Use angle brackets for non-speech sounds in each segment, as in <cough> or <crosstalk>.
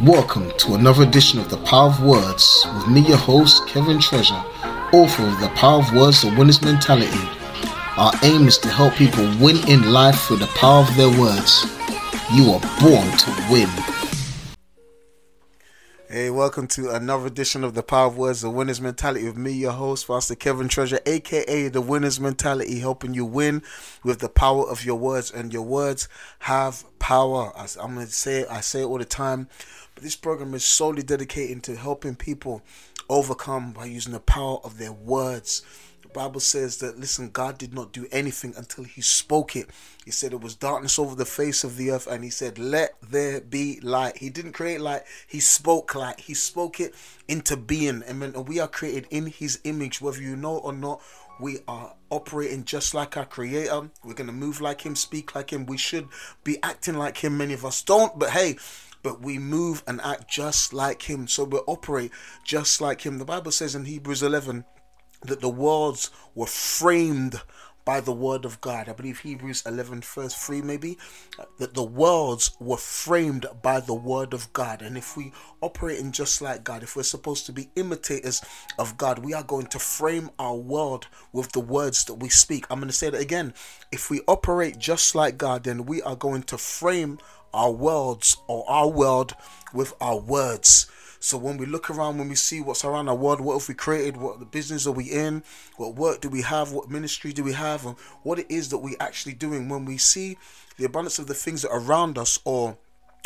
Welcome to another edition of The Power of Words with me, your host, Kevin Treasure, author of The Power of Words, The Winner's Mentality. Our aim is to help people win in life through the power of their words. You are born to win. Hey, welcome to another edition of The Power of Words, The Winner's Mentality with me, your host, Pastor Kevin Treasure, aka The Winner's Mentality, helping you win with the power of your words. And your words have power. As I'm to say it, I say it all the time but this program is solely dedicated to helping people overcome by using the power of their words. Bible says that, listen, God did not do anything until He spoke it. He said it was darkness over the face of the earth, and He said, Let there be light. He didn't create light, He spoke light. He spoke it into being. Amen. And we are created in His image, whether you know or not. We are operating just like our Creator. We're going to move like Him, speak like Him. We should be acting like Him. Many of us don't, but hey, but we move and act just like him. So we operate just like him. The Bible says in Hebrews 11 that the worlds were framed by the word of God. I believe Hebrews 11, verse 3, maybe, that the worlds were framed by the word of God. And if we operate in just like God, if we're supposed to be imitators of God, we are going to frame our world with the words that we speak. I'm going to say that again. If we operate just like God, then we are going to frame our worlds or our world with our words. So when we look around, when we see what's around our world, what have we created? What the business are we in? What work do we have? What ministry do we have? And what it is that we actually doing when we see the abundance of the things that are around us or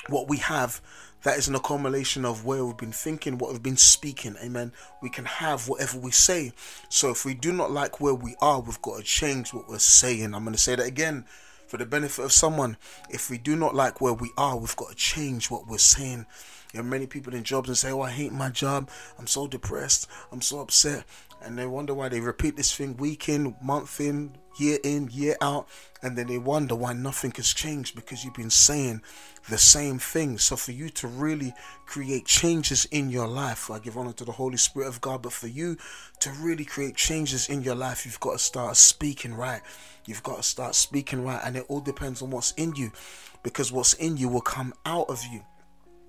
what we have that is an accumulation of where we've been thinking, what we've been speaking. Amen. We can have whatever we say. So if we do not like where we are, we've got to change what we're saying. I'm going to say that again for the benefit of someone. If we do not like where we are, we've got to change what we're saying. There are many people in jobs and say, Oh, I hate my job. I'm so depressed. I'm so upset. And they wonder why they repeat this thing week in, month in, year in, year out. And then they wonder why nothing has changed because you've been saying the same thing. So, for you to really create changes in your life, I give honor to the Holy Spirit of God, but for you to really create changes in your life, you've got to start speaking right. You've got to start speaking right. And it all depends on what's in you because what's in you will come out of you.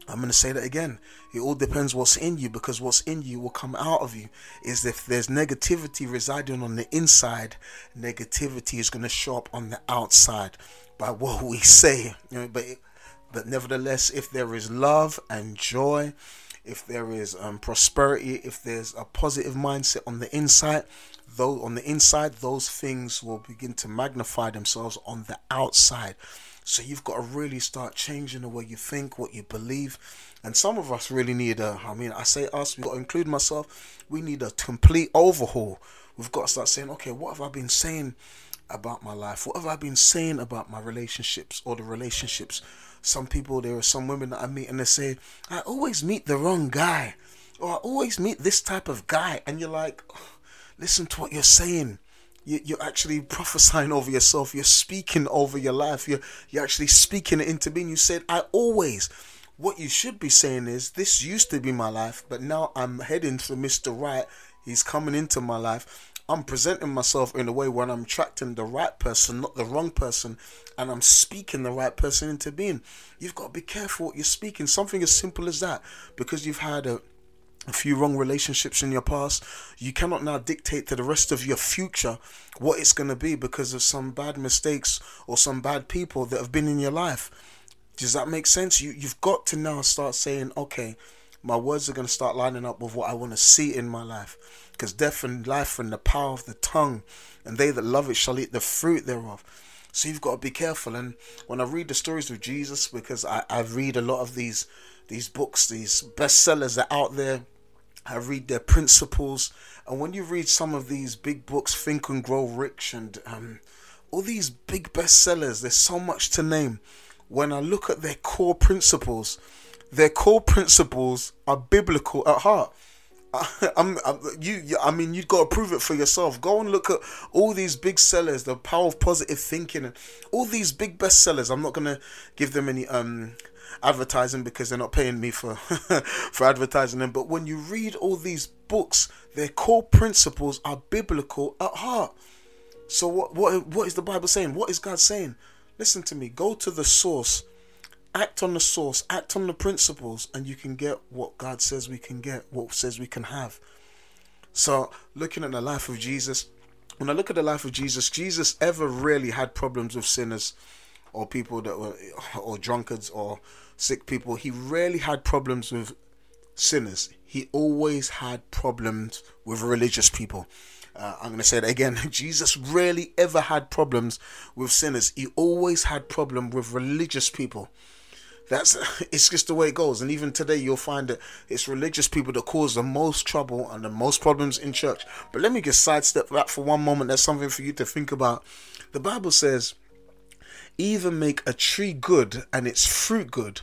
I'm going to say that again. It all depends what's in you because what's in you will come out of you. Is if there's negativity residing on the inside, negativity is going to show up on the outside by what we say. You know, but but nevertheless, if there is love and joy, if there is um, prosperity, if there's a positive mindset on the inside, though on the inside, those things will begin to magnify themselves on the outside. So you've got to really start changing the way you think, what you believe. And some of us really need a, I mean, I say us, we've got to include myself, we need a complete overhaul. We've got to start saying, okay, what have I been saying about my life? What have I been saying about my relationships or the relationships? Some people, there are some women that I meet and they say, I always meet the wrong guy. Or I always meet this type of guy. And you're like, listen to what you're saying you're actually prophesying over yourself. You're speaking over your life. You're, you're actually speaking it into being. You said, I always. What you should be saying is, this used to be my life, but now I'm heading for Mr. Right. He's coming into my life. I'm presenting myself in a way where I'm attracting the right person, not the wrong person, and I'm speaking the right person into being. You've got to be careful what you're speaking. Something as simple as that, because you've had a a few wrong relationships in your past, you cannot now dictate to the rest of your future what it's going to be because of some bad mistakes or some bad people that have been in your life. Does that make sense? You you've got to now start saying, okay, my words are going to start lining up with what I want to see in my life. Because death and life in the power of the tongue, and they that love it shall eat the fruit thereof. So you've got to be careful. And when I read the stories of Jesus, because I, I read a lot of these these books, these bestsellers that are out there I read their principles, and when you read some of these big books, Think and Grow Rich, and um, all these big bestsellers, there's so much to name. When I look at their core principles, their core principles are biblical at heart. <laughs> I'm, I'm, you, I mean, you've got to prove it for yourself. Go and look at all these big sellers, the power of positive thinking, and all these big bestsellers. I'm not gonna give them any um advertising because they're not paying me for <laughs> for advertising them. But when you read all these books, their core principles are biblical at heart. So what what what is the Bible saying? What is God saying? Listen to me. Go to the source act on the source, act on the principles, and you can get what God says we can get, what says we can have. So, looking at the life of Jesus, when I look at the life of Jesus, Jesus ever really had problems with sinners or people that were, or drunkards or sick people. He rarely had problems with sinners. He always had problems with religious people. Uh, I'm going to say it again. <laughs> Jesus rarely ever had problems with sinners. He always had problem with religious people. That's <laughs> it's just the way it goes. And even today, you'll find that it's religious people that cause the most trouble and the most problems in church. But let me just sidestep that for one moment. That's something for you to think about. The Bible says, either make a tree good and its fruit good,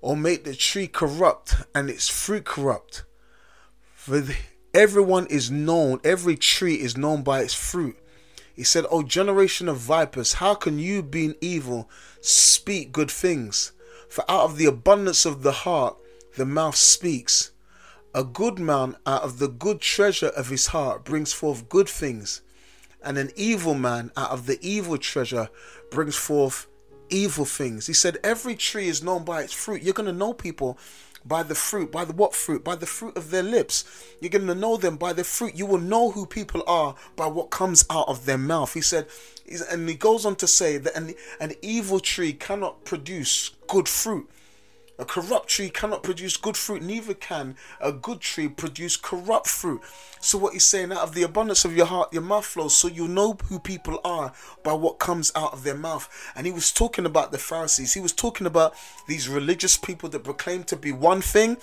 or make the tree corrupt and its fruit corrupt. For the, everyone is known, every tree is known by its fruit. He said, O generation of vipers, how can you, being evil, speak good things? For out of the abundance of the heart, the mouth speaks. A good man out of the good treasure of his heart brings forth good things, and an evil man out of the evil treasure brings forth evil things. He said, Every tree is known by its fruit. You're going to know people by the fruit. By the what fruit? By the fruit of their lips. You're going to know them by the fruit. You will know who people are by what comes out of their mouth. He said, and he goes on to say that an, an evil tree cannot produce good fruit. A corrupt tree cannot produce good fruit, neither can a good tree produce corrupt fruit. So, what he's saying, out of the abundance of your heart, your mouth flows, so you know who people are by what comes out of their mouth. And he was talking about the Pharisees, he was talking about these religious people that proclaim to be one thing,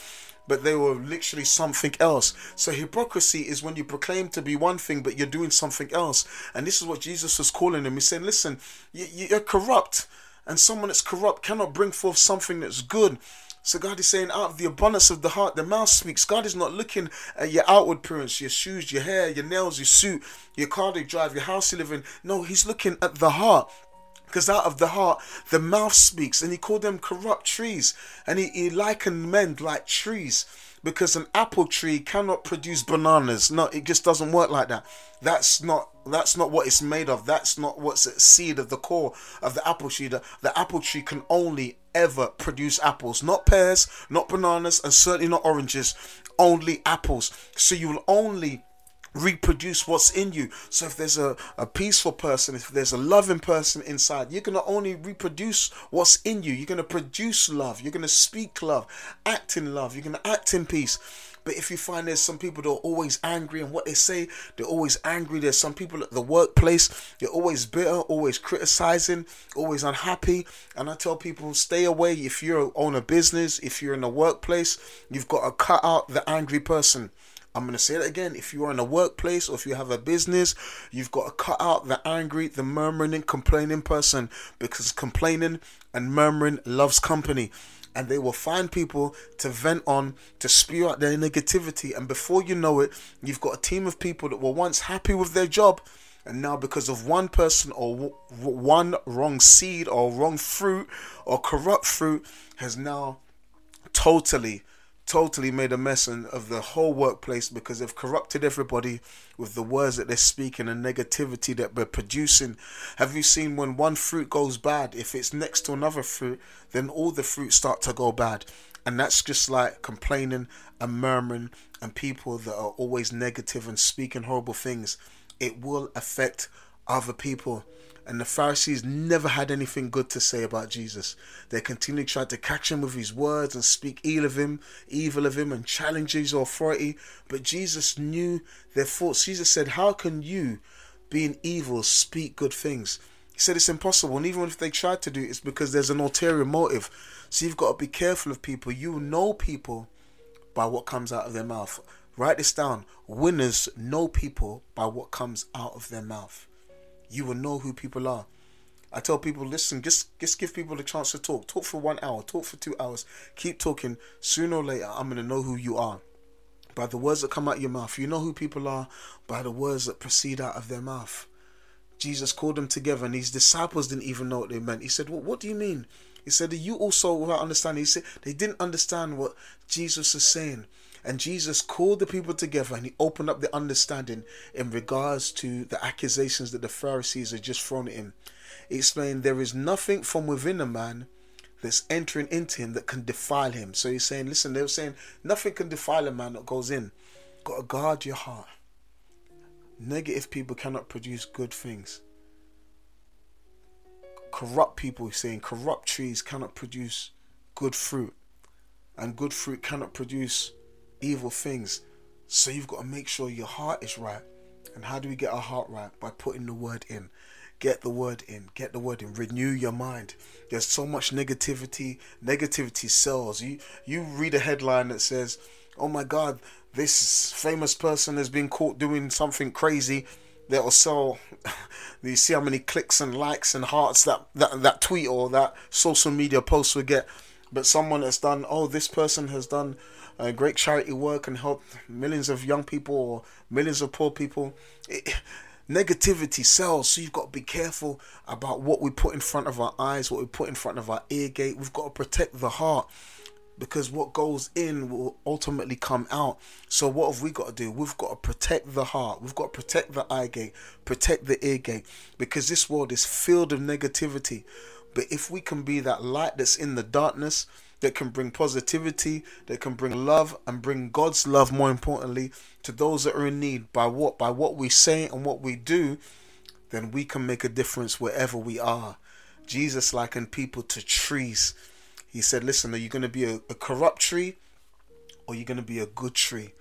but they were literally something else. So hypocrisy is when you proclaim to be one thing, but you're doing something else. And this is what Jesus was calling them. He's saying, listen, you're corrupt, and someone that's corrupt cannot bring forth something that's good. So God is saying, out of the abundance of the heart, the mouth speaks. God is not looking at your outward appearance, your shoes, your hair, your nails, your suit, your car you drive, your house you live in. No, He's looking at the heart because out of the heart the mouth speaks and he called them corrupt trees and he, he likened men like trees because an apple tree cannot produce bananas. No it just doesn't work like that. That's not that's not what it's made of. That's not what's the seed of the core of the apple tree. The, the apple tree can only ever produce apples. Not pears not bananas and certainly not oranges. Only apples. So you will only reproduce what's in you. So if there's a, a peaceful person, if there's a loving person inside, you're going to only reproduce what's in you. You're going to produce love. You're going to speak love, act in love. You're going to act in peace. But if you find there's some people that are always angry and what they say, they're always angry. There's some people at the workplace, they're always bitter, always criticizing, always unhappy. And I tell people, stay away. If you own a business, if you're in a workplace, you've got to cut out the angry person I'm going to say it again. If you are in a workplace or if you have a business, you've got to cut out the angry, the murmuring, and complaining person because complaining and murmuring loves company. And they will find people to vent on, to spew out their negativity. And before you know it, you've got a team of people that were once happy with their job. And now, because of one person or one wrong seed or wrong fruit or corrupt fruit, has now totally totally made a mess of the whole workplace because they've corrupted everybody with the words that they're speaking and negativity that they're producing. Have you seen when one fruit goes bad, if it's next to another fruit, then all the fruits start to go bad. And that's just like complaining and murmuring and people that are always negative and speaking horrible things. It will affect other people. And the Pharisees never had anything good to say about Jesus. They continually tried to catch him with his words and speak ill of him, evil of him, and challenge his authority. But Jesus knew their thoughts. Jesus said, How can you, being evil, speak good things? He said it's impossible. And even if they tried to do it, it's because there's an ulterior motive. So you've got to be careful of people. You know people by what comes out of their mouth. Write this down. Winners know people by what comes out of their mouth you will know who people are. I tell people, listen, just just give people the chance to talk. Talk for one hour, talk for two hours. Keep talking. Sooner or later, I'm gonna know who you are. By the words that come out your mouth. You know who people are by the words that proceed out of their mouth. Jesus called them together, and his disciples didn't even know what they meant. He said, well, What do you mean? He said, You also without understanding. He said, They didn't understand what Jesus was saying. And Jesus called the people together and he opened up the understanding in regards to the accusations that the Pharisees had just thrown at him. He explained, There is nothing from within a man that's entering into him that can defile him. So he's saying, listen, they were saying nothing can defile a man that goes in. Got to guard your heart. Negative people cannot produce good things. Corrupt people he's saying corrupt trees cannot produce good fruit. And good fruit cannot produce evil things. So you've got to make sure your heart is right. And how do we get our heart right? By putting the word in. Get the word in. Get the word in. Renew your mind. There's so much negativity. Negativity sells. You you read a headline that says, "Oh my God, this famous person has been caught doing something crazy." That'll sell. <laughs> you see how many clicks and likes and hearts that, that that tweet or that social media post will get. But someone has done. Oh, this person has done uh, great charity work and help millions of young people or millions of poor people. It, negativity sells, so you've got to be careful about what we put in front of our eyes, what we put in front of our ear gate. We've got to protect the heart because what goes in will ultimately come out. So what have we got to do? We've got to protect the heart. We've got to protect the eye gate, protect the ear gate, because this world is filled of negativity. But if we can be that light that's in the darkness, that can bring positivity, that can bring love and bring God's love more importantly to those that are in need by what by what we say and what we do, then we can make a difference wherever we are. Jesus likened people to trees. He said, Listen, are you going to be a, a corrupt tree or are you going to be a good tree?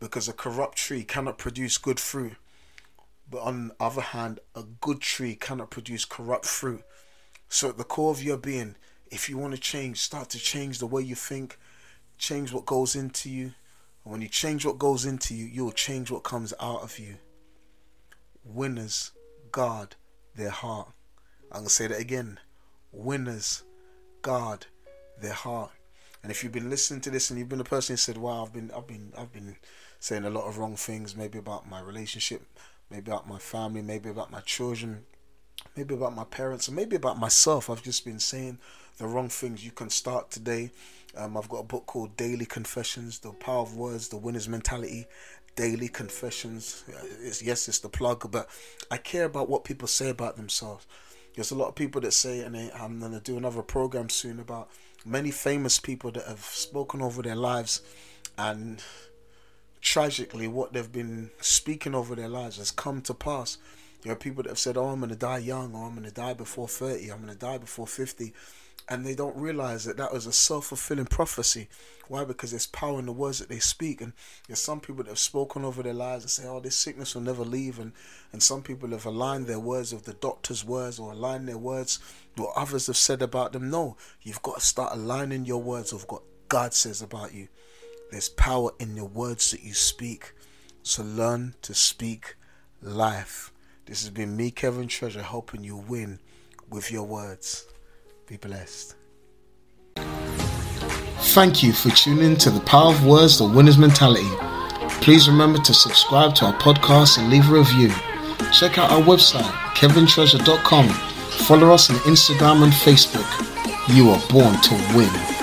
Because a corrupt tree cannot produce good fruit. But on the other hand, a good tree cannot produce corrupt fruit. So at the core of your being, if you want to change, start to change the way you think, change what goes into you. And when you change what goes into you, you'll change what comes out of you. Winners guard their heart. I'm gonna say that again. Winners guard their heart. And if you've been listening to this and you've been a person who said, Wow, I've been I've been I've been saying a lot of wrong things, maybe about my relationship, maybe about my family, maybe about my children, maybe about my parents, or maybe about myself. I've just been saying the wrong things. You can start today. Um, I've got a book called Daily Confessions: The Power of Words, The Winner's Mentality. Daily Confessions. It's, yes, it's the plug, but I care about what people say about themselves. There's a lot of people that say, and I'm gonna do another program soon about many famous people that have spoken over their lives, and tragically, what they've been speaking over their lives has come to pass. There are people that have said, "Oh, I'm gonna die young," or "I'm gonna die before 30," "I'm gonna die before 50," and they don't realize that that was a self-fulfilling prophecy. Why? Because there's power in the words that they speak and there's some people that have spoken over their lives and say oh this sickness will never leave and and some people have aligned their words with the doctor's words or aligned their words what others have said about them. No you've got to start aligning your words with what god says about you. There's power in your words that you speak. So learn to speak life this has been me kevin treasure helping you win with your words be blessed. Thank you for tuning to the Power of Words, the Winner's Mentality. Please remember to subscribe to our podcast and leave a review. Check out our website, kevintreasure.com. Follow us on Instagram and Facebook. You are born to win.